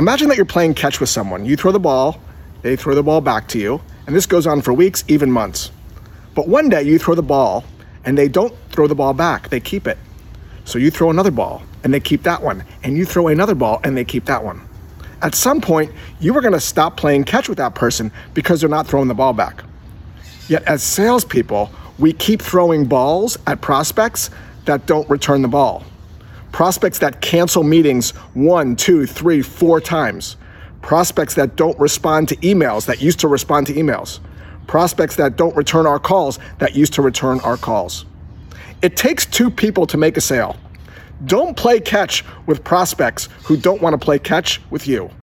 Imagine that you're playing catch with someone. You throw the ball, they throw the ball back to you, and this goes on for weeks, even months. But one day you throw the ball and they don't throw the ball back, they keep it. So you throw another ball and they keep that one, and you throw another ball and they keep that one. At some point, you are going to stop playing catch with that person because they're not throwing the ball back. Yet, as salespeople, we keep throwing balls at prospects that don't return the ball. Prospects that cancel meetings one, two, three, four times. Prospects that don't respond to emails that used to respond to emails. Prospects that don't return our calls that used to return our calls. It takes two people to make a sale. Don't play catch with prospects who don't want to play catch with you.